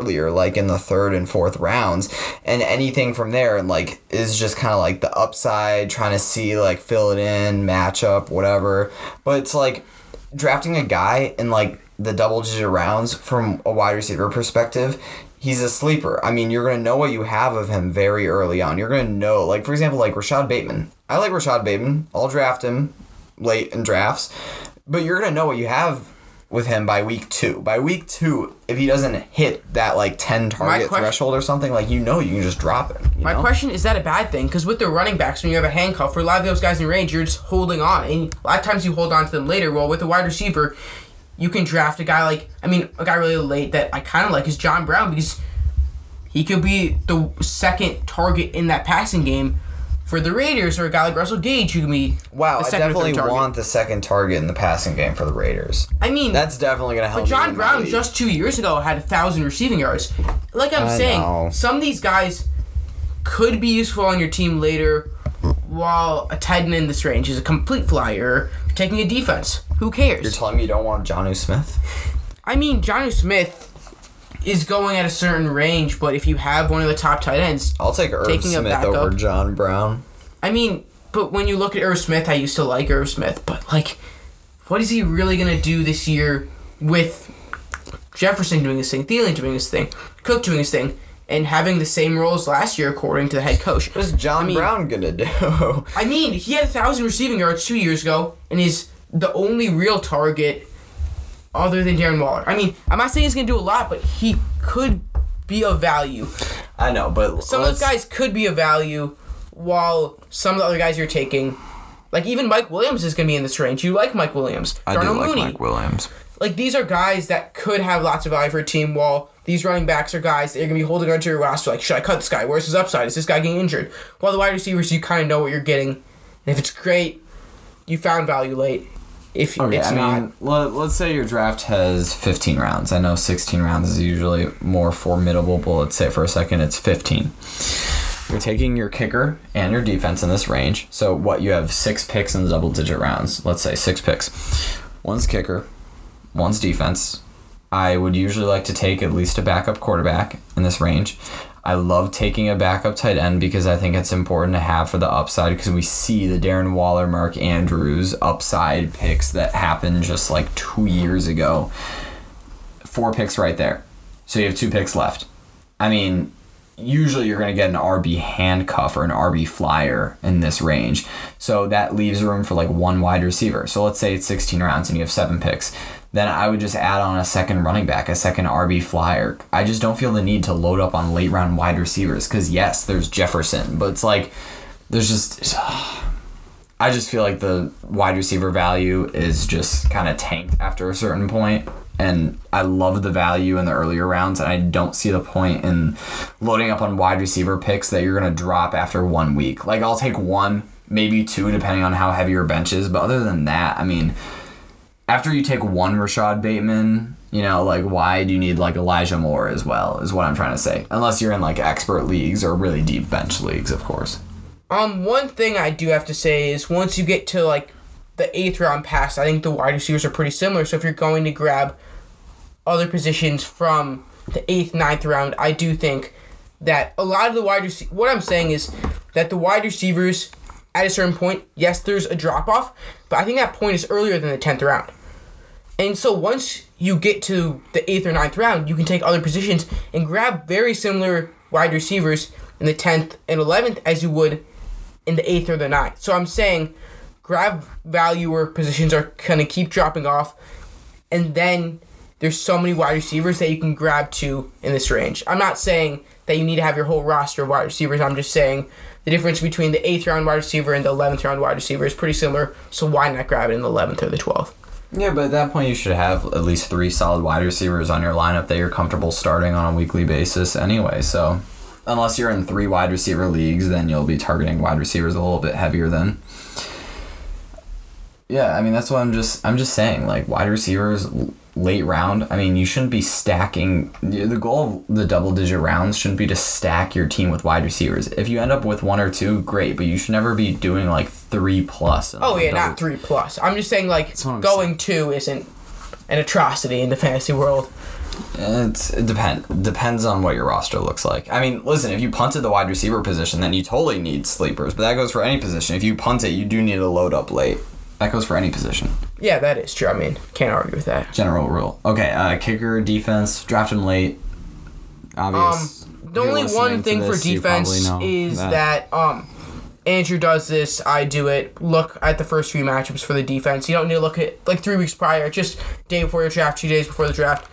earlier, like in the third and fourth rounds, and anything from there, and like is just kind of like the upside, trying to see like fill it in, matchup, whatever. But it's like drafting a guy in like the double digit rounds from a wide receiver perspective. He's a sleeper. I mean, you're gonna know what you have of him very early on. You're gonna know, like for example, like Rashad Bateman. I like Rashad Bateman. I'll draft him late in drafts, but you're gonna know what you have with him by week two. By week two, if he doesn't hit that like ten target question- threshold or something, like you know you can just drop him. You My know? question is that a bad thing? Because with the running backs, when you have a handcuff, for a lot of those guys in range, you're just holding on, and a lot of times you hold on to them later. Well, with a wide receiver, you can draft a guy like I mean, a guy really late that I kind of like is John Brown because he could be the second target in that passing game for the Raiders, or a guy like Russell Gage who can be Wow, I second or third definitely want the second target in the passing game for the Raiders. I mean, That's definitely gonna help. But John Brown just two years ago had a thousand receiving yards. Like I'm I saying, know. some of these guys could be useful on your team later, while a tight end in this range is a complete flyer. Taking a defense, who cares? You're telling me you don't want Jonnu Smith? I mean, Jonnu Smith is going at a certain range, but if you have one of the top tight ends, I'll take Irv Taking a Smith over. John Brown. I mean, but when you look at Irv Smith, I used to like Irv Smith, but like, what is he really gonna do this year with Jefferson doing his thing, Thielen doing his thing, Cook doing his thing, and having the same roles last year according to the head coach? What's John I mean- Brown gonna do? I mean, he had a thousand receiving yards two years ago, and is the only real target other than Darren Waller. I mean, I'm not saying he's gonna do a lot, but he could be of value. I know, but Some of those guys could be of value, while some of the other guys you're taking, like even Mike Williams, is gonna be in this range. You like Mike Williams? I do like Mooney. Mike Williams. Like these are guys that could have lots of value for a team. While these running backs are guys that you're gonna be holding onto your roster. Like, should I cut this guy? Where's his upside? Is this guy getting injured? While the wide receivers, you kind of know what you're getting. And if it's great, you found value late. If Okay, it's I not, mean, let, let's say your draft has 15 rounds. I know 16 rounds is usually more formidable, but let's say for a second it's 15. You're taking your kicker and your defense in this range. So, what you have six picks in the double digit rounds. Let's say six picks. One's kicker, one's defense. I would usually like to take at least a backup quarterback in this range. I love taking a backup tight end because I think it's important to have for the upside because we see the Darren Waller, Mark Andrews upside picks that happened just like two years ago. Four picks right there. So you have two picks left. I mean, usually you're going to get an RB handcuff or an RB flyer in this range. So that leaves room for like one wide receiver. So let's say it's 16 rounds and you have seven picks. Then I would just add on a second running back, a second RB flyer. I just don't feel the need to load up on late round wide receivers because, yes, there's Jefferson, but it's like there's just. I just feel like the wide receiver value is just kind of tanked after a certain point. And I love the value in the earlier rounds, and I don't see the point in loading up on wide receiver picks that you're going to drop after one week. Like, I'll take one, maybe two, depending on how heavy your bench is. But other than that, I mean, after you take one Rashad Bateman, you know, like, why do you need, like, Elijah Moore as well, is what I'm trying to say. Unless you're in, like, expert leagues or really deep bench leagues, of course. Um, one thing I do have to say is once you get to like the eighth round pass, I think the wide receivers are pretty similar. So if you're going to grab other positions from the eighth, ninth round, I do think that a lot of the wide receivers. What I'm saying is that the wide receivers at a certain point, yes, there's a drop off, but I think that point is earlier than the tenth round. And so once you get to the eighth or ninth round, you can take other positions and grab very similar wide receivers in the tenth and eleventh as you would in the eighth or the ninth. So I'm saying grab value where positions are gonna keep dropping off, and then there's so many wide receivers that you can grab to in this range. I'm not saying that you need to have your whole roster of wide receivers. I'm just saying the difference between the eighth round wide receiver and the eleventh round wide receiver is pretty similar. So why not grab it in the eleventh or the twelfth? Yeah, but at that point, you should have at least three solid wide receivers on your lineup that you're comfortable starting on a weekly basis anyway. So, unless you're in three wide receiver leagues, then you'll be targeting wide receivers a little bit heavier then. Yeah, I mean that's what I'm just I'm just saying like wide receivers late round. I mean you shouldn't be stacking. The goal of the double digit rounds shouldn't be to stack your team with wide receivers. If you end up with one or two, great, but you should never be doing like three plus. Oh yeah, double- not three plus. I'm just saying like what I'm going two isn't an atrocity in the fantasy world. It's, it depend depends on what your roster looks like. I mean, listen, if you punted the wide receiver position, then you totally need sleepers. But that goes for any position. If you punt it, you do need a load up late. That goes for any position. Yeah, that is true. I mean, can't argue with that. General rule. Okay, uh, kicker, defense, draft him late. Obvious. Um, the only one thing for this, you defense is that. um Andrew does this, I do it. Look at the first few matchups for the defense. You don't need to look at like three weeks prior, just day before your draft, two days before the draft.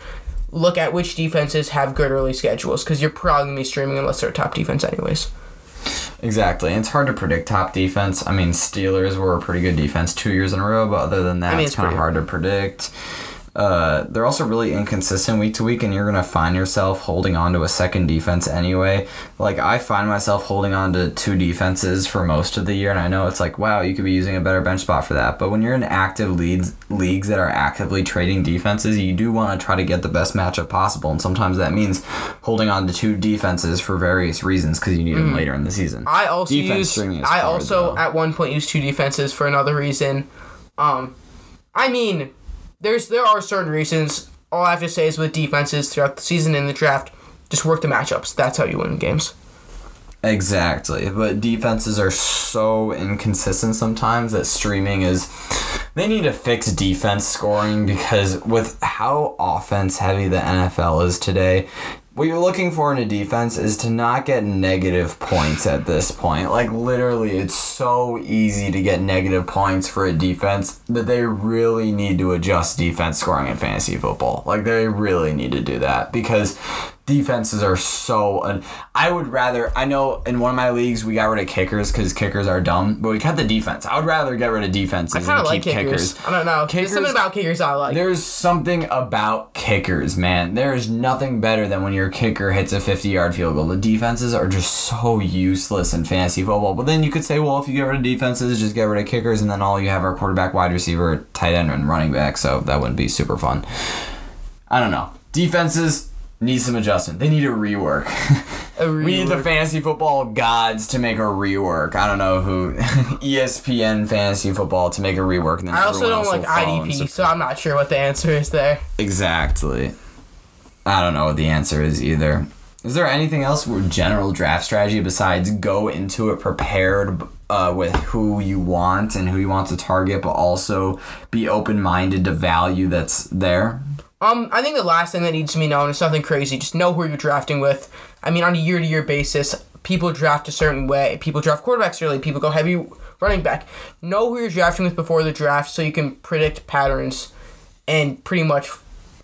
Look at which defenses have good early schedules because you're probably gonna be streaming unless they're a top defense, anyways. Exactly. And it's hard to predict top defense. I mean, Steelers were a pretty good defense two years in a row, but other than that, mean, it's, it's kind of hard to predict. Uh, they're also really inconsistent week to week, and you're going to find yourself holding on to a second defense anyway. Like, I find myself holding on to two defenses for most of the year, and I know it's like, wow, you could be using a better bench spot for that. But when you're in active leads, leagues that are actively trading defenses, you do want to try to get the best matchup possible, and sometimes that means holding on to two defenses for various reasons because you need them later in the season. Mm-hmm. I also Defense use. I hard, also though. at one point used two defenses for another reason. Um, I mean, there's there are certain reasons. All I have to say is with defenses throughout the season in the draft, just work the matchups. That's how you win games. Exactly, but defenses are so inconsistent sometimes that streaming is. They need to fix defense scoring because with how offense heavy the NFL is today, what you're looking for in a defense is to not get negative points at this point. Like, literally, it's so easy to get negative points for a defense that they really need to adjust defense scoring in fantasy football. Like, they really need to do that because defenses are so. Un- I would rather. I know in one of my leagues we got rid of kickers because kickers are dumb, but we kept the defense. I would rather get rid of defenses I kind and of like keep kickers. kickers. I don't know. Kickers- There's something about kickers I like. There's something about kickers, man. There is nothing better than when your kicker hits a 50 yard field goal. The defenses are just so useless in fantasy football. But then you could say, well, if you get rid of defenses, just get rid of kickers, and then all you have are quarterback, wide receiver, tight end, and running back. So that wouldn't be super fun. I don't know. Defenses need some adjustment. They need a rework. A we need the fantasy football gods to make a rework. I don't know who. ESPN fantasy football to make a rework. And then I also don't like will follow and IDP, so I'm not sure what the answer is there. Exactly. I don't know what the answer is either. Is there anything else with general draft strategy besides go into it prepared uh, with who you want and who you want to target, but also be open minded to value that's there? Um, I think the last thing that needs to be known is nothing crazy. Just know who you're drafting with. I mean, on a year to year basis, people draft a certain way. People draft quarterbacks early. People go heavy running back. Know who you're drafting with before the draft so you can predict patterns and pretty much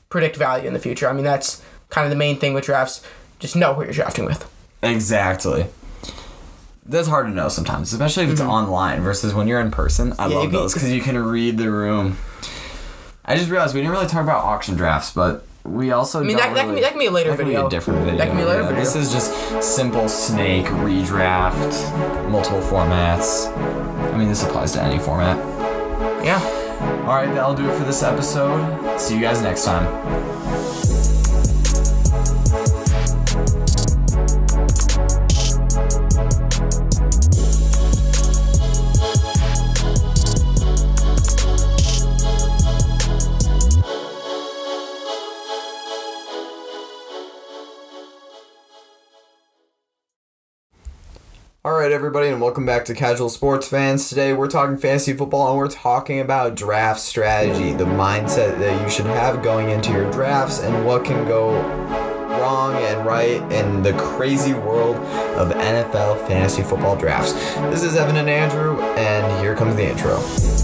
predict value in the future. I mean, that's kind of the main thing with drafts. Just know who you're drafting with. Exactly. That's hard to know sometimes, especially if it's online versus when you're in person. I Mm-hmm. Yeah, love those because you can read the room. I just realized we didn't really talk about auction drafts, but we also. I mean, that, that, can be, that can be a later That can be video. a different video. That can be a later yeah. video. This is just simple snake redraft, multiple formats. I mean, this applies to any format. yeah. All right, that'll do it for this episode. See you guys next time. Right, everybody, and welcome back to Casual Sports Fans. Today we're talking fantasy football and we're talking about draft strategy, the mindset that you should have going into your drafts, and what can go wrong and right in the crazy world of NFL fantasy football drafts. This is Evan and Andrew, and here comes the intro.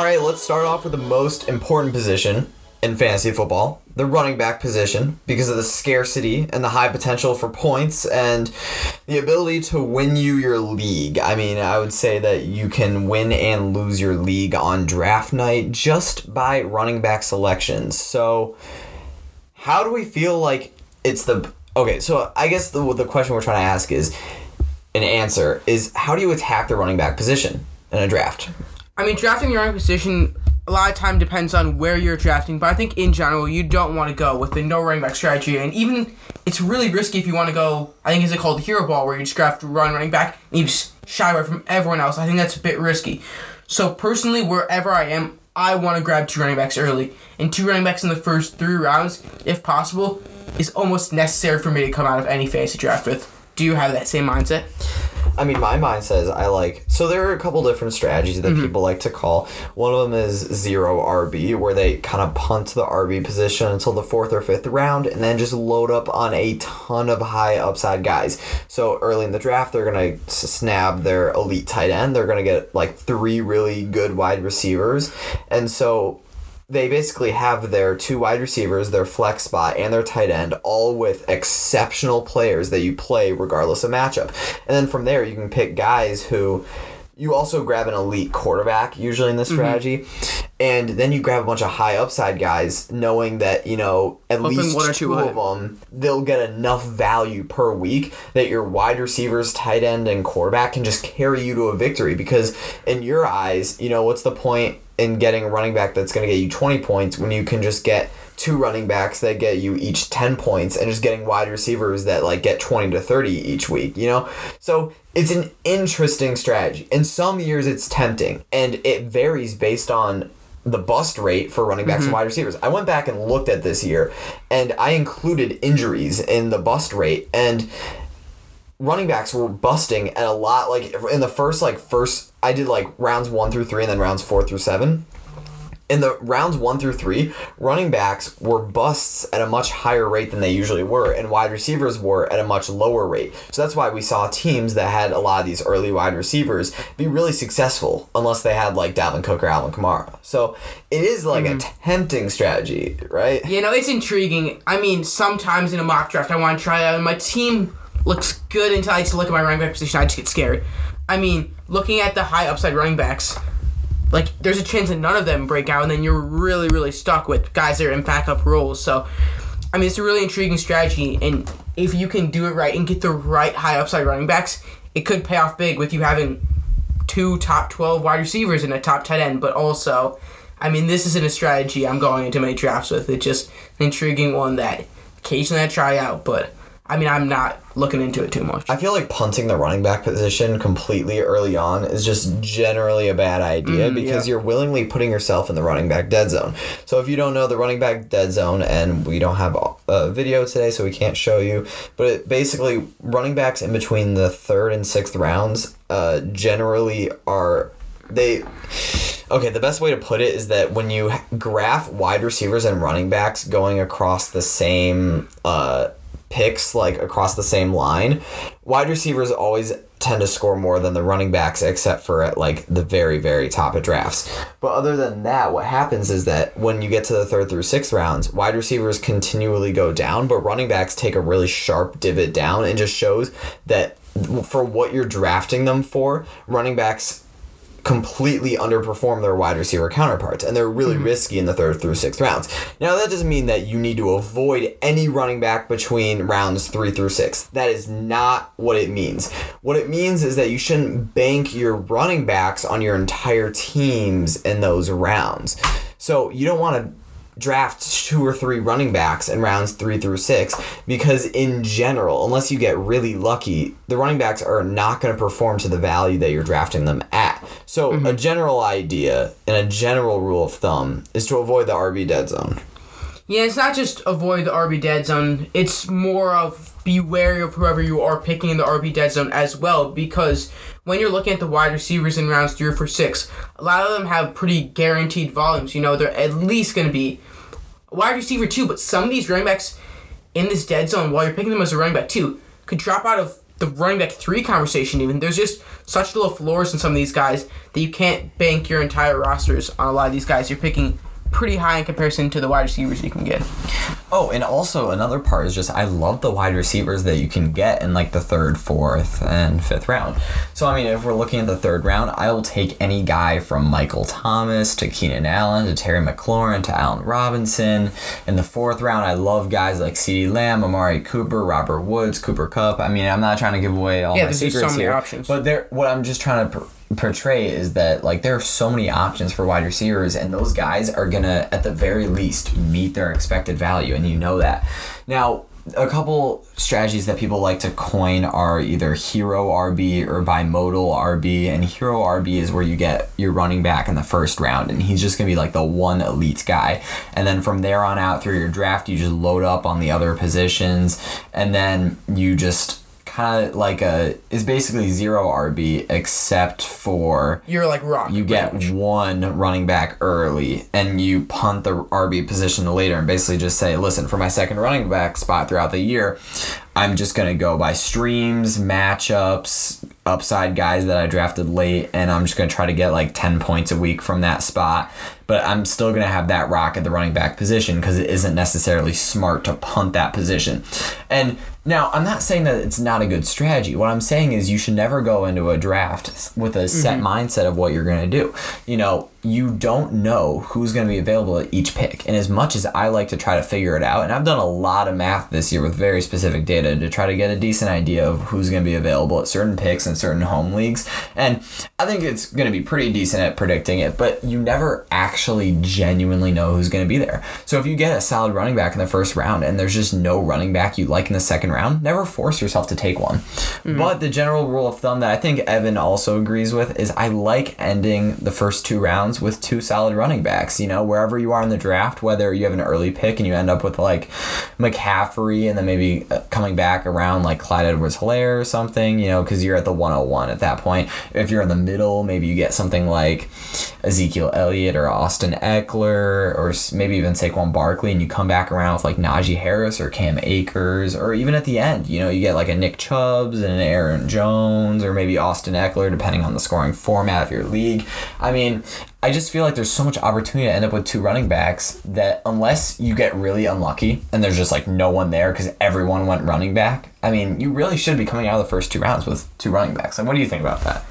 All right, let's start off with the most important position in fantasy football, the running back position, because of the scarcity and the high potential for points and the ability to win you your league. I mean, I would say that you can win and lose your league on draft night just by running back selections. So, how do we feel like it's the okay? So, I guess the the question we're trying to ask is an answer is how do you attack the running back position in a draft? I mean, drafting your own position, a lot of time depends on where you're drafting, but I think in general you don't want to go with the no running back strategy, and even it's really risky if you want to go. I think is it called the hero ball, where you just draft run running back and you shy away from everyone else. I think that's a bit risky. So personally, wherever I am, I want to grab two running backs early, and two running backs in the first three rounds, if possible, is almost necessary for me to come out of any fantasy draft with. Do you have that same mindset? I mean, my mind says I like. So there are a couple different strategies that mm-hmm. people like to call. One of them is zero RB, where they kind of punt the RB position until the fourth or fifth round, and then just load up on a ton of high upside guys. So early in the draft, they're gonna snab their elite tight end. They're gonna get like three really good wide receivers, and so they basically have their two wide receivers, their flex spot, and their tight end, all with exceptional players that you play regardless of matchup. And then from there, you can pick guys who you also grab an elite quarterback usually in this Mm-hmm. strategy and then you grab a bunch of high upside guys knowing that you know at Hoping least one or two two of them they'll get enough value per week that your wide receivers tight end and quarterback can just carry you to a victory because in your eyes you know what's the point in getting a running back that's going to get you 20 points when you can just get two running backs that get you each 10 points and just getting wide receivers that like get 20 to 30 each week you know? So it's an interesting strategy. In some years it's tempting and it varies based on the bust rate for running backs and mm-hmm. wide receivers. I went back and looked at this year and I included injuries in the bust rate and running backs were busting at a lot like in the first like first I did like rounds 1 through 3 and then rounds 4 through 7 in the rounds one through three, running backs were busts at a much higher rate than they usually were, and wide receivers were at a much lower rate. So that's why we saw teams that had a lot of these early wide receivers be really successful, unless they had like Dalvin Cook or Alvin Kamara. So it is like a mm-hmm. tempting strategy, right? You know, it's intriguing. I mean, sometimes in a mock draft, I want to try it out, and my team looks good until I just look at my running back position. I just get scared. I mean, looking at the high upside running backs, like there's a chance that none of them break out, and then you're really, really stuck with guys that are in backup roles. So, I mean, it's a really intriguing strategy, and if you can do it right and get the right high upside running backs, it could pay off big with you having two top 12 wide receivers and a top tight end, but also, I mean, this isn't a strategy I'm going into many drafts with. It's just an intriguing one that occasionally I try out, but I mean, I'm not looking into it too much. I feel like punting the running back position completely early on is just generally a bad idea because yeah. you're willingly putting yourself in the running back dead zone. So if you don't know the running back dead zone, and we don't have a video today, so we can't show you, but it basically running backs in between the third and sixth rounds uh, generally are they okay the best way to put it is that when you graph wide receivers and running backs going across the same uh, picks like across the same line wide receivers always tend to score more than the running backs except for at like the very very top of drafts. But other than that what happens is that when you get to the third through sixth rounds wide receivers continually go down but running backs take a really sharp divot down and just shows that for what you're drafting them for running backs completely underperform their wide receiver counterparts and they're really mm-hmm. risky in the third through sixth rounds. Now that doesn't mean that you need to avoid any running back between rounds three through six. That is not what it means. What it means is that you shouldn't bank your running backs on your entire teams in those rounds. So you don't want to draft two or three running backs in rounds three through six because in general unless you get really lucky the running backs are not going to perform to the value that you're drafting them at so mm-hmm. a general idea and a general rule of thumb is to avoid the rb dead zone Yeah, it's not just avoid the RB dead zone. It's more of be wary of whoever you are picking in the RB dead zone as well, because when you're looking at the wide receivers in rounds three or four, six, a lot of them have pretty guaranteed volumes. You know, they're at least going to be wide receiver too, but some of these running backs in this dead zone, while you're picking them as a running back too, could drop out of the running back three conversation even. There's just such low floors in some of these guys that you can't bank your entire rosters on a lot of these guys. You're picking pretty high in comparison to the wide receivers you can get. Oh, and also another part is just I love the wide receivers that you can get in like the third, fourth, and fifth round. So I mean, if we're looking at the third round, I will take any guy from Michael Thomas to Keenan Allen to Terry McLaurin to Allen Robinson. In the fourth round, I love guys like CeeDee Lamb, Amari Cooper, Robert Woods, Cooper Kupp. I mean, I'm not trying to give away all Yeah, my so secrets many here, options. but there, what I'm just trying to. Portray is that like there are so many options for wide receivers and those guys are gonna at the very least meet their expected value and you know that now a couple strategies that people like to coin are either hero RB or bimodal RB. And hero RB is where you get your running back in the first round, and he's just gonna be like the one elite guy. And then from there on out through your draft, you just load up on the other positions, and then you just kind of like a is basically zero RB except for You're like rock. you get range. one running back early and you punt the RB position later and basically just say, listen, for my second running back spot throughout the year, I'm just going to go by streams, matchups, upside guys that I drafted late, and I'm just going to try to get like 10 points a week from that spot. But I'm still going to have that rock at the running back position because it isn't necessarily smart to punt that position. And now, I'm not saying that it's not a good strategy. What I'm saying is you should never go into a draft with a set mm-hmm. mindset of what you're going to do. You know, you don't know who's going to be available at each pick. And as much as I like to try to figure it out, and I've done a lot of math this year with very specific data to try to get a decent idea of who's going to be available at certain picks and certain home leagues. And I think it's going to be pretty decent at predicting it, but you never actually genuinely know who's going to be there. So if you get a solid running back in the first round and there's just no running back you like in the second round, never force yourself to take one. Hmm. But the general rule of thumb that I think Evan also agrees with is I like ending the first two rounds with two solid running backs. You know, wherever you are in the draft, whether you have an early pick and you end up with like McCaffrey and then maybe uh, coming back around like Clyde Edwards Helaire or something, you know, because you're at the 101 at that point. If you're in the middle, maybe you get something like Ezekiel Elliott or Austin Ekeler or maybe even Saquon Barkley and you come back around with like Najee Harris or Cam Akers or even at the end, you know, you get like a Nick Chubbs and an Aaron Jones or maybe Austin Ekeler depending on the scoring format of your league. I mean, I just feel like there's so much opportunity to end up with two running backs that unless you get really unlucky and there's just like no one there because everyone went running back, I mean, you really should be coming out of the first two rounds with two running backs. And what do you think about that?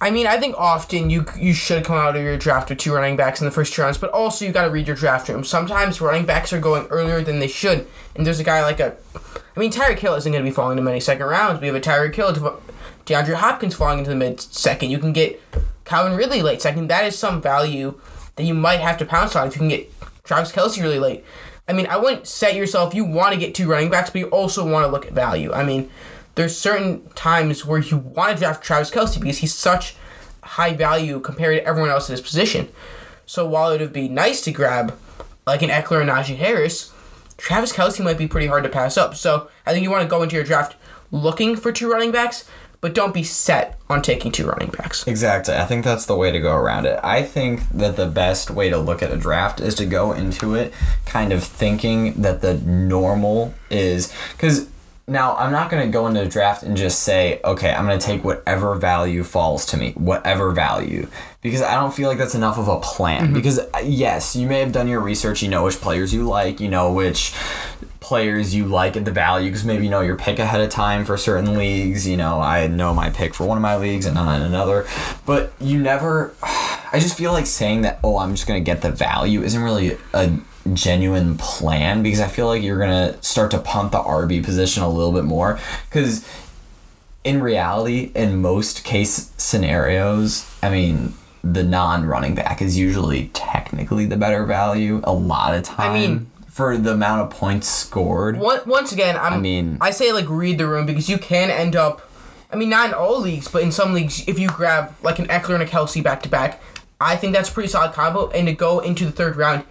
I mean, I think often you you should come out of your draft with two running backs in the first two rounds, but also you got to read your draft room. Sometimes running backs are going earlier than they should, and there's a guy like a, I mean, Tyreek Hill isn't going to be falling to many second rounds. We have a Tyreek Hill, DeAndre Hopkins falling into the mid second. You can get Calvin Ridley late second. That is some value that you might have to pounce on if you can get Travis Kelce really late. I mean, I wouldn't set yourself. You want to get two running backs, but you also want to look at value. I mean, there's certain times where you want to draft Travis Kelce because he's such high value compared to everyone else in his position. So while it would be nice to grab like an Ekeler and Najee Harris, Travis Kelce might be pretty hard to pass up. So I think you want to go into your draft looking for two running backs, but don't be set on taking two running backs. Exactly. I think that's the way to go around it. I think that the best way to look at a draft is to go into it kind of thinking that the normal is because now I'm not going to go into a draft and just say, okay, I'm going to take whatever value falls to me, whatever value, because I don't feel like that's enough of a plan. Because uh, yes, you may have done your research, you know which players you like, you know which players you like at the value because maybe you know your pick ahead of time for certain leagues you know i know my pick for one of my leagues and not in another. But you never i just feel like saying that oh i'm just gonna get the value isn't really a genuine plan because i feel like you're gonna start to punt the rb position a little bit more. Because in reality in most case scenarios i mean the non-running back is usually technically the better value a lot of time mean- for the amount of points scored One, once again, I'm, I mean- I say like read the room because you can end up. I mean, not in all leagues, but in some leagues, if you grab like an Ekeler and a Kelce back to back, I think that's a pretty solid combo. And to go into the third round,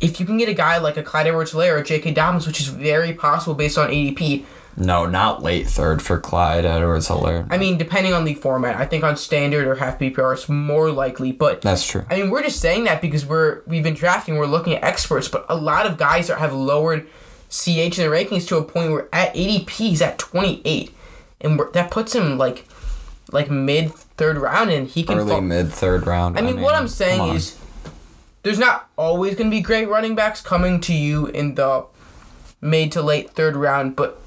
if you can get a guy like a Clyde Edwards-Helaire or J.K. Dobbins, which is very possible based on ADP. No, not late third for Clyde Edwards Helaire. I mean, depending on the format, I think on standard or half PPR, it's more likely. But That's true. I mean, we're just saying that because we're we've been drafting, we're looking at experts, but a lot of guys that have lowered CH in the rankings to a point where at ADP he's at 28, and that puts him like like mid third round, and he can. Early fall- mid third round. I mean, what I'm saying is, there's not always going to be great running backs coming to you in the mid to late third round, but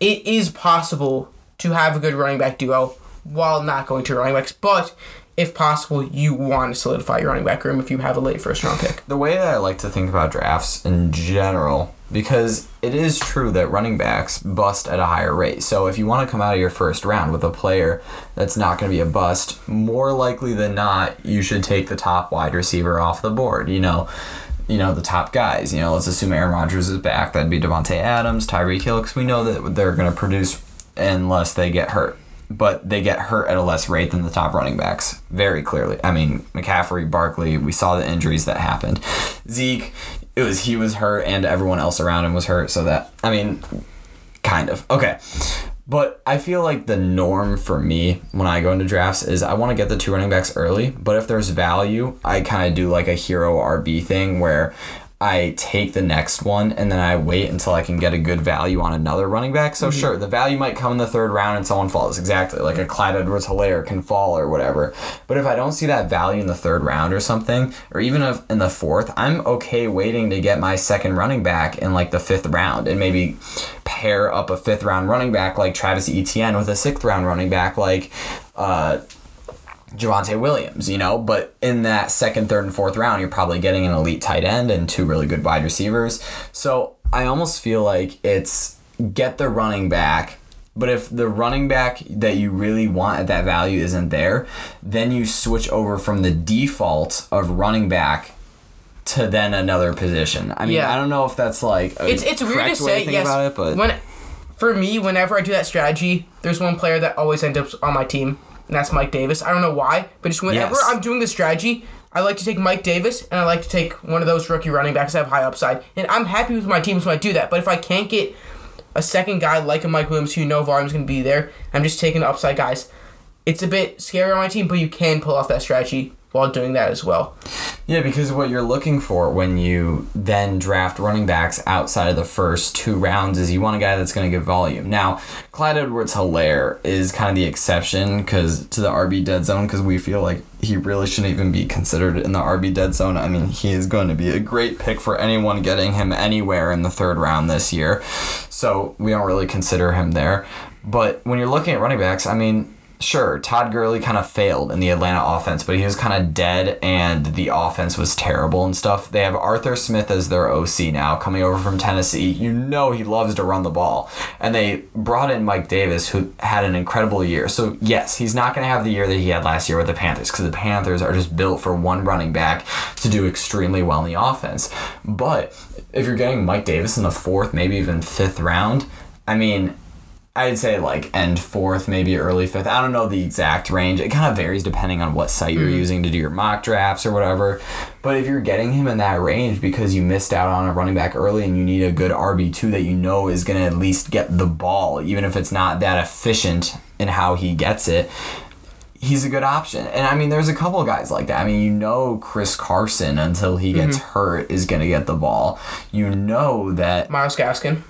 it is possible to have a good running back duo while not going to running backs. But if possible, you want to solidify your running back room if you have a late first round pick. The way that I like to think about drafts in general, because it is true that running backs bust at a higher rate. So if you want to come out of your first round with a player that's not going to be a bust, more likely than not, you should take the top wide receiver off the board. You know, you know the top guys. You know, let's assume Aaron Rodgers is back. That'd be Davante Adams, Tyreek Hill, because we know that they're going to produce unless they get hurt but they get hurt at a less rate than the top running backs, very clearly. I mean, McCaffrey, Barkley, we saw the injuries that happened. Zeke, it was he was hurt and everyone else around him was hurt, so that I mean, kind of. Okay. But I feel like the norm for me when I go into drafts is I want to get the two running backs early, but if there's value, I kind of do like a hero RB thing where I take the next one and then I wait until I can get a good value on another running back. So mm-hmm. sure, the value might come in the third round and someone falls. Exactly. Like a Clyde Edwards Helaire can fall or whatever. But if I don't see that value in the third round or something, or even if in the fourth, I'm okay waiting to get my second running back in like the fifth round and maybe pair up a fifth round running back like Travis Etienne with a sixth round running back like uh Javonte Williams, you know, but in that second, third, and fourth round, you're probably getting an elite tight end and two really good wide receivers. So I almost feel like it's get the running back. But if the running back that you really want at that value isn't there, then you switch over from the default of running back to then another position. I mean, yeah. I don't know if that's like it's it's weird to say. To yes, it, but when for me, whenever I do that strategy, there's one player that always ends up on my team and that's Mike Davis. I don't know why, but just whenever yes. I'm doing the strategy, I like to take Mike Davis and I like to take one of those rookie running backs that have high upside. And I'm happy with my teams when I do that. But if I can't get a second guy like a Mike Williams who you know volume's going to be there, I'm just taking the upside guys. It's a bit scary on my team, but you can pull off that strategy while doing that as well. Yeah, because what you're looking for when you then draft running backs outside of the first two rounds is you want a guy that's going to give volume. Now, Clyde Edwards Helaire is kind of the exception because to the RB dead zone because we feel like he really shouldn't even be considered in the RB dead zone. I mean, he is going to be a great pick for anyone getting him anywhere in the third round this year. So we don't really consider him there. But when you're looking at running backs, I mean, sure, Todd Gurley kind of failed in the Atlanta offense, but he was kind of dead and the offense was terrible and stuff. They have Arthur Smith as their OC now, coming over from Tennessee. You know he loves to run the ball. And they brought in Mike Davis, who had an incredible year. So, yes, he's not going to have the year that he had last year with the Panthers because the Panthers are just built for one running back to do extremely well in the offense. But if you're getting Mike Davis in the fourth, maybe even fifth round, I mean, I'd say like end fourth, maybe early fifth. I don't know the exact range. It kind of varies depending on what site you're mm. using to do your mock drafts or whatever. But if you're getting him in that range because you missed out on a running back early and you need a good RB2 that you know is going to at least get the ball, even if it's not that efficient in how he gets it, he's a good option. And I mean, there's a couple guys like that. I mean, you know, Chris Carson until he gets mm-hmm. hurt is going to get the ball. You know that Myles Gaskin.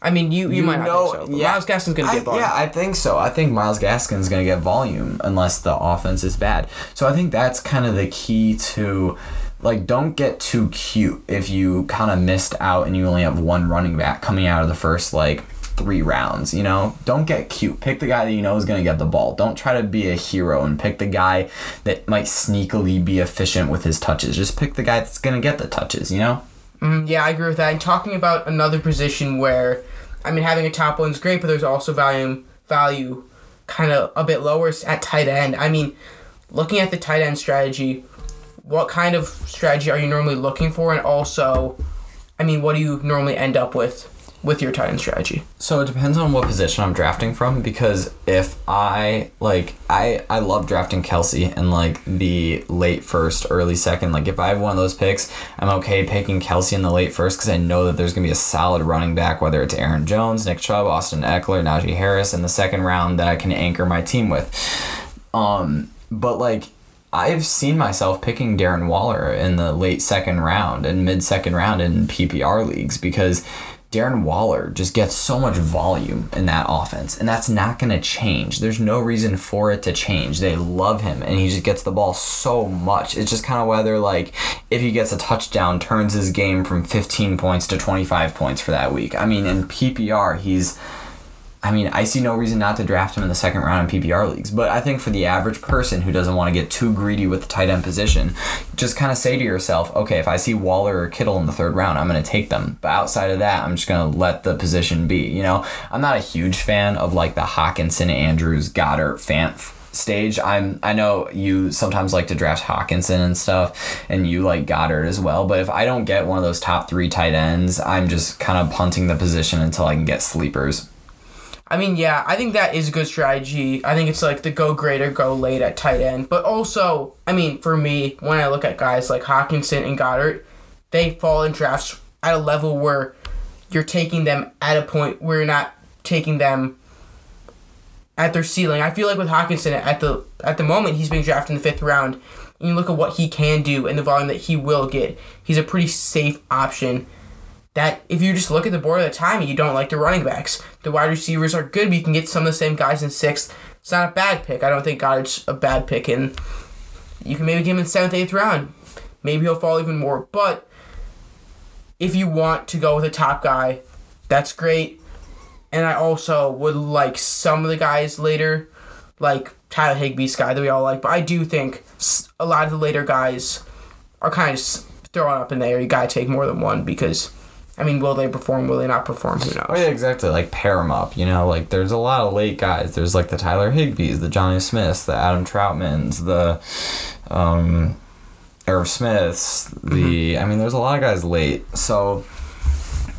I mean, you, you, you might know, not think so. yeah, Myles Gaskin's going to get volume. Yeah, I think so. I think Myles Gaskin's going to get volume unless the offense is bad. So I think that's kind of the key to like don't get too cute if you kind of missed out and you only have one running back coming out of the first like three rounds you know don't get cute pick the guy that you know is going to get the ball don't try to be a hero and pick the guy that might sneakily be efficient with his touches just pick the guy that's going to get the touches you know Mm, yeah, I agree with that. And talking about another position where, I mean, having a top one is great, but there's also value value kind of a bit lower at tight end. I mean, looking at the tight end strategy, what kind of strategy are you normally looking for? And also, I mean, what do you normally end up with? With your tight end strategy? So it depends on what position I'm drafting from because if I like I I love drafting Kelce in like the late first, early second. Like if I have one of those picks, I'm okay picking Kelce in the late first because I know that there's gonna be a solid running back, whether it's Aaron Jones, Nick Chubb, Austin Ekeler, Najee Harris in the second round that I can anchor my team with. Um, but like I've seen myself picking Darren Waller in the late second round and mid second round in PPR leagues because Darren Waller just gets so much volume in that offense, and that's not going to change. There's no reason for it to change. They love him, and he just gets the ball so much. It's just kind of whether, like, if he gets a touchdown, turns his game from 15 points to 25 points for that week. I mean, in PPR, he's I mean, I see no reason not to draft him in the second round in PPR leagues. But I think for the average person who doesn't want to get too greedy with the tight end position, just kind of say to yourself, okay, if I see Waller or Kittle in the third round, I'm going to take them. But outside of that, I'm just going to let the position be. You know, I'm not a huge fan of like the Hockenson, Andrews, Goedert, Fant stage. I'm I know you sometimes like to draft Hockenson and stuff, and you like Goedert as well. But if I don't get one of those top three tight ends, I'm just kind of punting the position until I can get sleepers. I mean, yeah, I think that is a good strategy. I think it's like the go great or go late at tight end. But also, I mean, for me, when I look at guys like Hockenson and Goedert, they fall in drafts at a level where you're taking them at a point where you're not taking them at their ceiling. I feel like with Hockenson at the at the moment he's being drafted in the fifth round. And you look at what he can do and the volume that he will get. He's a pretty safe option that if you just look at the board at the time you don't like the running backs, the wide receivers are good, but you can get some of the same guys in sixth. It's not a bad pick. I don't think Goedert's a bad pick, and you can maybe get him in seventh, eighth round. Maybe he'll fall even more. But if you want to go with a top guy, that's great. And I also would like some of the guys later, like Tyler Higbee's guy that we all like. But I do think a lot of the later guys are kind of just throwing up in there. You gotta take more than one because I mean, will they perform? Will they not perform? Who knows? Oh yeah, exactly. Like pair them up. You know, like there's a lot of late guys. There's like the Tyler Higbees, the Jonnu Smiths, the Adam Trautmans, the um, Irv Smiths. The mm-hmm. I mean, there's a lot of guys late. So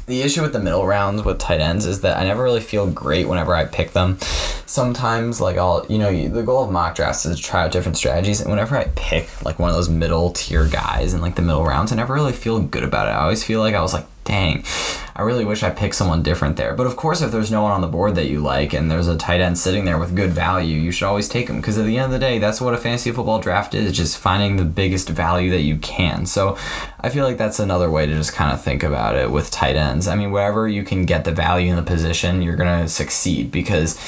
the issue with the middle rounds with tight ends is that I never really feel great whenever I pick them. Sometimes, like I'll, you know, the goal of mock drafts is to try out different strategies. And whenever I pick like one of those middle tier guys in like the middle rounds, I never really feel good about it. I always feel like I was like, dang, I really wish I picked someone different there. But of course, if there's no one on the board that you like and there's a tight end sitting there with good value, you should always take him because at the end of the day, that's what a fantasy football draft is just finding the biggest value that you can. So I feel like that's another way to just kind of think about it with tight ends. I mean, wherever you can get the value in the position, you're going to succeed because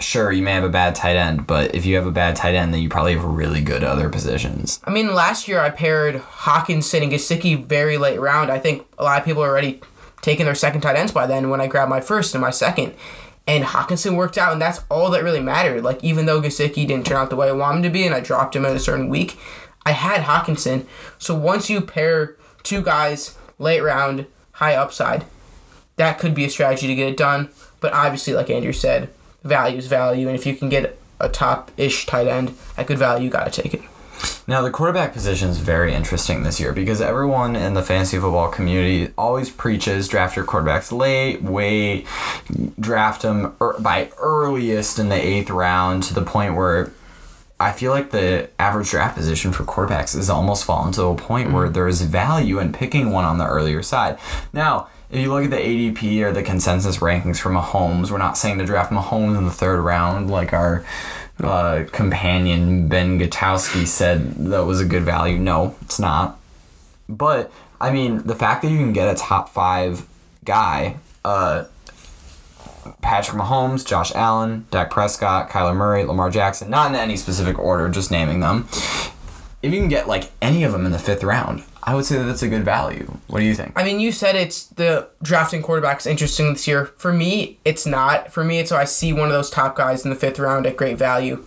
sure you may have a bad tight end, but if you have a bad tight end, then you probably have really good other positions. I mean, last year I paired Hockenson and Gesicki very late round. I think a lot of people are already taking their second tight ends by then when I grabbed my first and my second. And Hockenson worked out, and that's all that really mattered. Like, even though Gesicki didn't turn out the way I wanted him to be, and I dropped him at a certain week, I had Hockenson. So once you pair two guys late round, high upside, that could be a strategy to get it done. But obviously, like Andrew said, value is value, and if you can get a top ish tight end at good value, you got to take it. Now, the quarterback position is very interesting this year because everyone in the fantasy football community always preaches draft your quarterbacks late, wait, draft them er- by earliest in the eighth round to the point where I feel like the average draft position for quarterbacks is almost fallen to a point mm-hmm. where there is value in picking one on the earlier side. Now, if you look at the ADP or the consensus rankings for Mahomes, we're not saying to draft Mahomes in the third round like our uh, companion Ben Gutowski said that was a good value. No, it's not. But I mean, the fact that you can get a top five guy, uh, Patrick Mahomes, Josh Allen, Dak Prescott, Kyler Murray, Lamar Jackson, not in any specific order, just naming them. If you can get like any of them in the fifth round, I would say that that's a good value. What do you think? I mean, you said it's the drafting quarterbacks interesting this year. For me, it's not. For me, it's so I see one of those top guys in the fifth round at great value.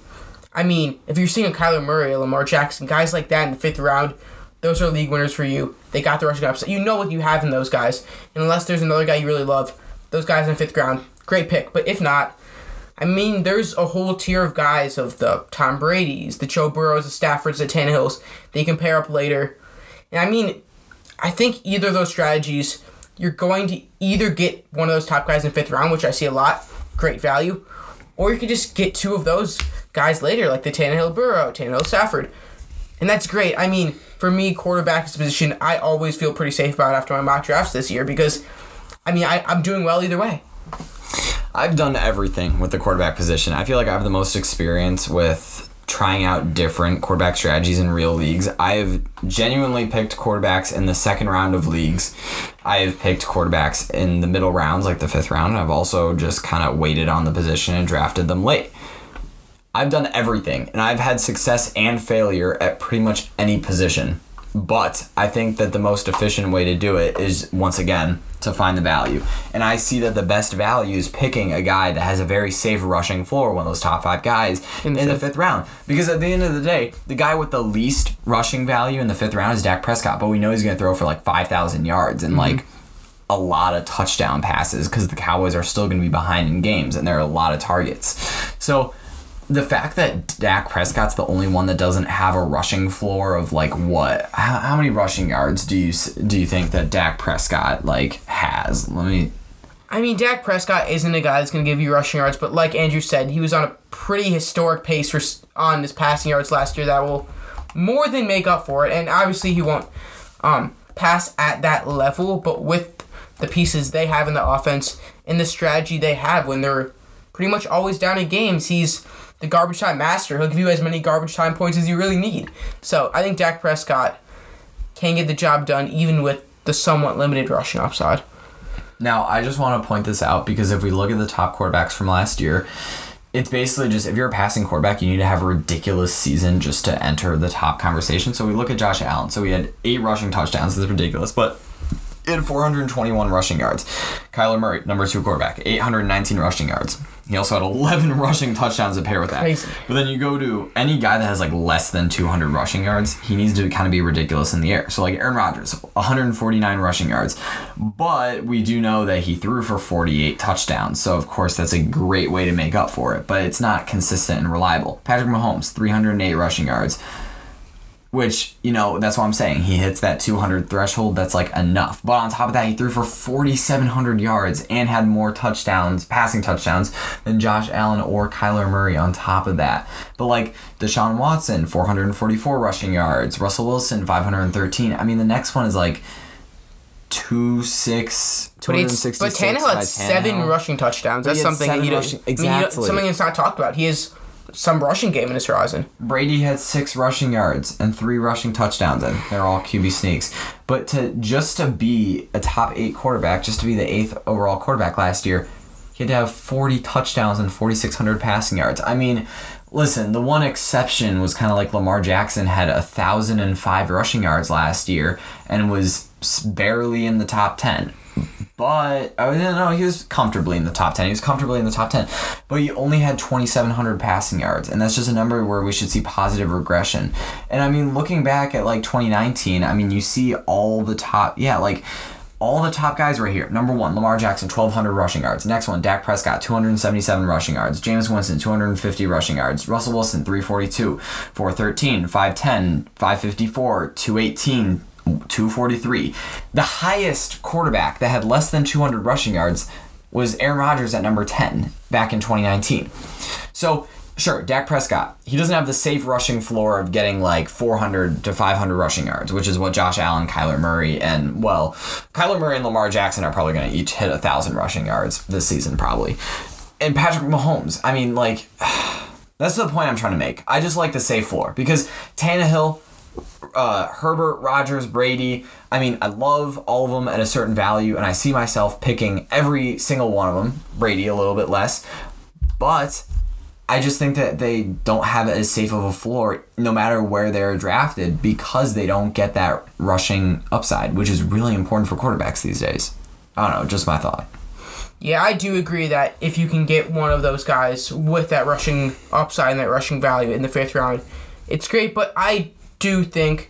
I mean, if you're seeing a Kyler Murray, a Lamar Jackson, guys like that in the fifth round, those are league winners for you. They got the rushing upside. You know what you have in those guys. And unless there's another guy you really love, those guys in the fifth round, great pick. But if not, I mean, there's a whole tier of guys of the Tom Brady's, the Joe Burrows, the Staffords, the Tannehills. They can pair up later and I mean, I think either of those strategies, you're going to either get one of those top guys in fifth round, which I see a lot, great value, or you could just get two of those guys later, like the Tannehill Burrow, Tannehill Stafford. And that's great. I mean, for me, quarterback is a position I always feel pretty safe about after my mock drafts this year because, I mean, I, I'm doing well either way. I've done everything with the quarterback position. I feel like I have the most experience with trying out different quarterback strategies in real leagues. I've genuinely picked quarterbacks in the second round of leagues. I have picked quarterbacks in the middle rounds, like the fifth round. I've also just kind of waited on the position and drafted them late. I've done everything, and I've had success and failure at pretty much any position. But I think that the most efficient way to do it is once again to find the value. And I see that the best value is picking a guy that has a very safe rushing floor, one of those top five guys in the, In the fifth. round. Because at the end of the day, the guy with the least rushing value in the fifth round is Dak Prescott, but we know he's going to throw for like 5,000 yards and mm-hmm. like a lot of touchdown passes because the Cowboys are still going to be behind in games and there are a lot of targets. So the fact that Dak Prescott's the only one that doesn't have a rushing floor of like what? How, how many rushing yards do you do you think that Dak Prescott like has? Let me. I mean, Dak Prescott isn't a guy that's going to give you rushing yards, but like Andrew said, he was on a pretty historic pace for, on his passing yards last year that will more than make up for it. And obviously, he won't um, pass at that level, but with the pieces they have in the offense and the strategy they have when they're pretty much always down in games, he's the garbage time master. He'll give you as many garbage time points as you really need. So I think Dak Prescott can get the job done even with the somewhat limited rushing upside. Now, I just want to point this out because if we look at the top quarterbacks from last year, it's basically just if you're a passing quarterback, you need to have a ridiculous season just to enter the top conversation. So we look at Josh Allen. So he had eight rushing touchdowns. That's ridiculous, but in 421 rushing yards. Kyler Murray, number two quarterback, 819 rushing yards. He also had 11 rushing touchdowns to pair with that. Crazy. But then you go to any guy that has like less than 200 rushing yards, he needs to kind of be ridiculous in the air. So like Aaron Rodgers, 149 rushing yards. But we do know that he threw for 48 touchdowns. So of course that's a great way to make up for it, but it's not consistent and reliable. Patrick Mahomes, 308 rushing yards. Which, you know, that's what I'm saying. He hits that 200 threshold. That's like enough. But on top of that, he threw for 4,700 yards and had more touchdowns, passing touchdowns, than Josh Allen or Kyler Murray on top of that. But like Deshaun Watson, 444 rushing yards. Russell Wilson, 513. I mean, the next one is like 2 6. But it's but Tannehill had seven rushing touchdowns. That's something he don't- rushing- I mean, you exactly. something that's not talked about. He has some rushing game in his horizon. Brady had six rushing yards and three rushing touchdowns, and they're all QB sneaks. But to just to be a top eight quarterback, just to be the eighth overall quarterback last year, he had to have 40 touchdowns and 4,600 passing yards. I mean, listen, the one exception was kind of like Lamar Jackson had a thousand and five rushing yards last year and was barely in the top 10. But I don't know. He was comfortably in the top ten. He was comfortably in the top ten, but he only had twenty seven hundred passing yards, and that's just a number where we should see positive regression. And I mean, looking back at like twenty nineteen, I mean, you see all the top, yeah, like all the top guys right here. Number one, Lamar Jackson, 1,200 rushing yards. Next one, Dak Prescott, 277 rushing yards. Jameis Winston, 250 rushing yards. Russell Wilson, 342, 413, 510, 554, 218, 243. The highest quarterback that had less than 200 rushing yards was Aaron Rodgers at number 10 back in 2019. So, sure, Dak Prescott, he doesn't have the safe rushing floor of getting like 400 to 500 rushing yards, which is what Josh Allen, Kyler Murray, and, well, Kyler Murray and Lamar Jackson are probably going to each hit a 1,000 rushing yards this season, probably. And Patrick Mahomes, I mean, like, that's the point I'm trying to make. I just like the safe floor because Tannehill, uh, Herbert, Rodgers, Brady. I mean, I love all of them at a certain value, and I see myself picking every single one of them. Brady a little bit less, but I just think that they don't have as safe of a floor, no matter where they're drafted, because they don't get that rushing upside, which is really important for quarterbacks these days. I don't know, just my thought. Yeah, I do agree that if you can get one of those guys with that rushing upside and that rushing value in the fifth round, it's great. But I do think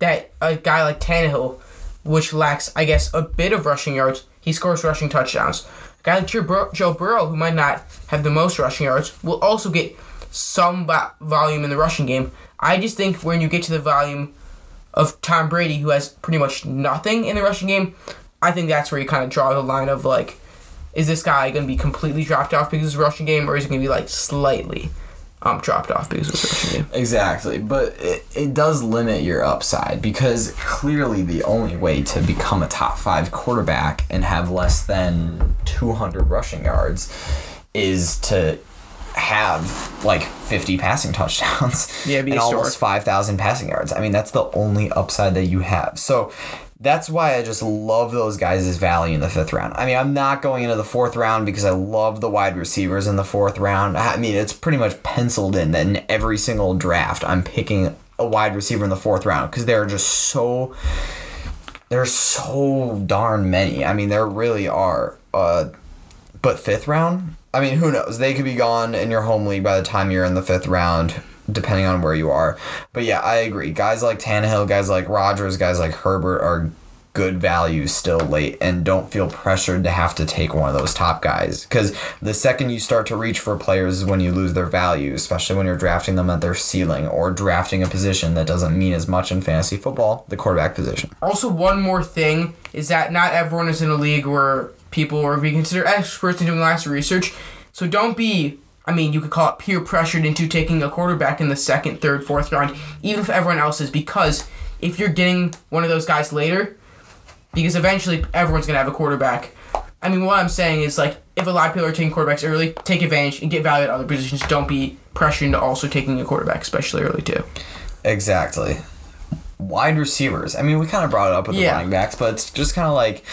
that a guy like Tannehill, which lacks, I guess, a bit of rushing yards, he scores rushing touchdowns. A guy like Joe, Bur- Joe Burrow, who might not have the most rushing yards, will also get some volume in the rushing game. I just think when you get to the volume of Tom Brady, who has pretty much nothing in the rushing game, I think that's where you kind of draw the line of like, is this guy going to be completely dropped off because of his rushing game, or is he going to be like slightly um, dropped off because of his rushing? Exactly, but it, it does limit your upside because clearly the only way to become a top five quarterback and have less than 200 rushing yards is to have like 50 passing touchdowns Yeah, and almost 5,000 passing yards. I mean, that's the only upside that you have. So that's why I just love those guys' value in the fifth round. I mean, I'm not going into the fourth round because I love the wide receivers in the fourth round. I mean, it's pretty much penciled in that in every single draft, I'm picking a wide receiver in the fourth round because they're just so there's so darn many. I mean, there really are. Uh, but fifth round, I mean, who knows? They could be gone in your home league by the time you're in the fifth round, depending on where you are. But yeah, I agree. Guys like Tannehill, guys like Rodgers, guys like Herbert are good value still late and don't feel pressured to have to take one of those top guys because the second you start to reach for players is when you lose their value especially when you're drafting them at their ceiling or drafting a position that doesn't mean as much in fantasy football the quarterback position Also, one more thing is that not everyone is in a league where people are being considered experts in doing lots of research. So don't be, I mean, you could call it peer pressured into taking a quarterback in the second, third, fourth round, even if everyone else is, because if you're getting one of those guys later, because eventually everyone's going to have a quarterback. I mean, what I'm saying is, like, if a lot of people are taking quarterbacks early, take advantage and get value at other positions. Don't be pressured into also taking a quarterback, especially early, too. Exactly. Wide receivers. I mean, we kind of brought it up with the running backs, but it's just kind of like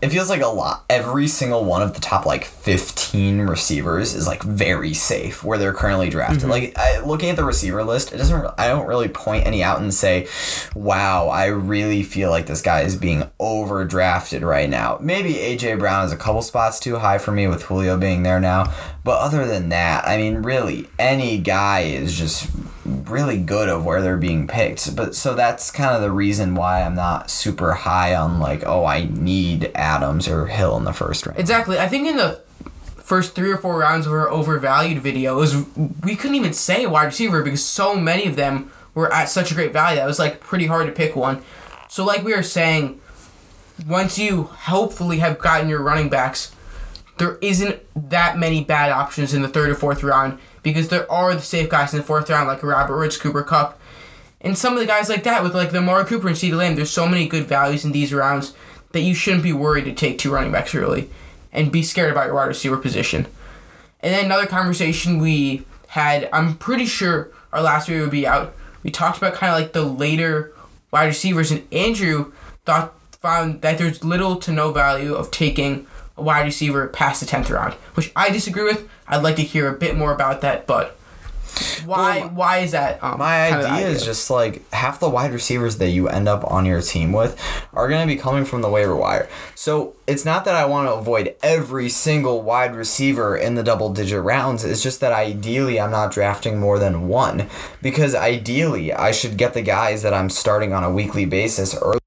it feels like a lot. Every single one of the top like 15 receivers is like very safe where they're currently drafted. Mm-hmm. Like I, looking at the receiver list, it doesn't. I don't really point any out and say, "Wow, I really feel like this guy is being overdrafted right now." Maybe AJ Brown is a couple spots too high for me with Julio being there now, but other than that, I mean, really, any guy is just really good of where they're being picked. But so that's kind of the reason why I'm not super high on like, oh, I need Adams or Hill in the first round. Exactly. I think in the first three or four rounds of our overvalued video, was we couldn't even say wide receiver because so many of them were at such a great value that it was like pretty hard to pick one. So like we were saying, once you hopefully have gotten your running backs, there isn't that many bad options in the third or fourth round because there are the safe guys in the fourth round like Robert Woods, Cooper Kupp, and some of the guys like that with like the Amari Cooper and CeeDee Lamb. There's so many good values in these rounds that you shouldn't be worried to take two running backs early and be scared about your wide receiver position. And then another conversation we had, I'm pretty sure our last video would be out. We talked about kind of like the later wide receivers, and Andrew thought found that there's little to no value of taking a wide receiver past the tenth round, which I disagree with. I'd like to hear a bit more about that, but why Well, why is that? Um, My kind of idea is just like half the wide receivers that you end up on your team with are going to be coming from the waiver wire. So it's not that I want to avoid every single wide receiver in the double digit rounds. It's just that ideally I'm not drafting more than one because ideally I should get the guys that I'm starting on a weekly basis early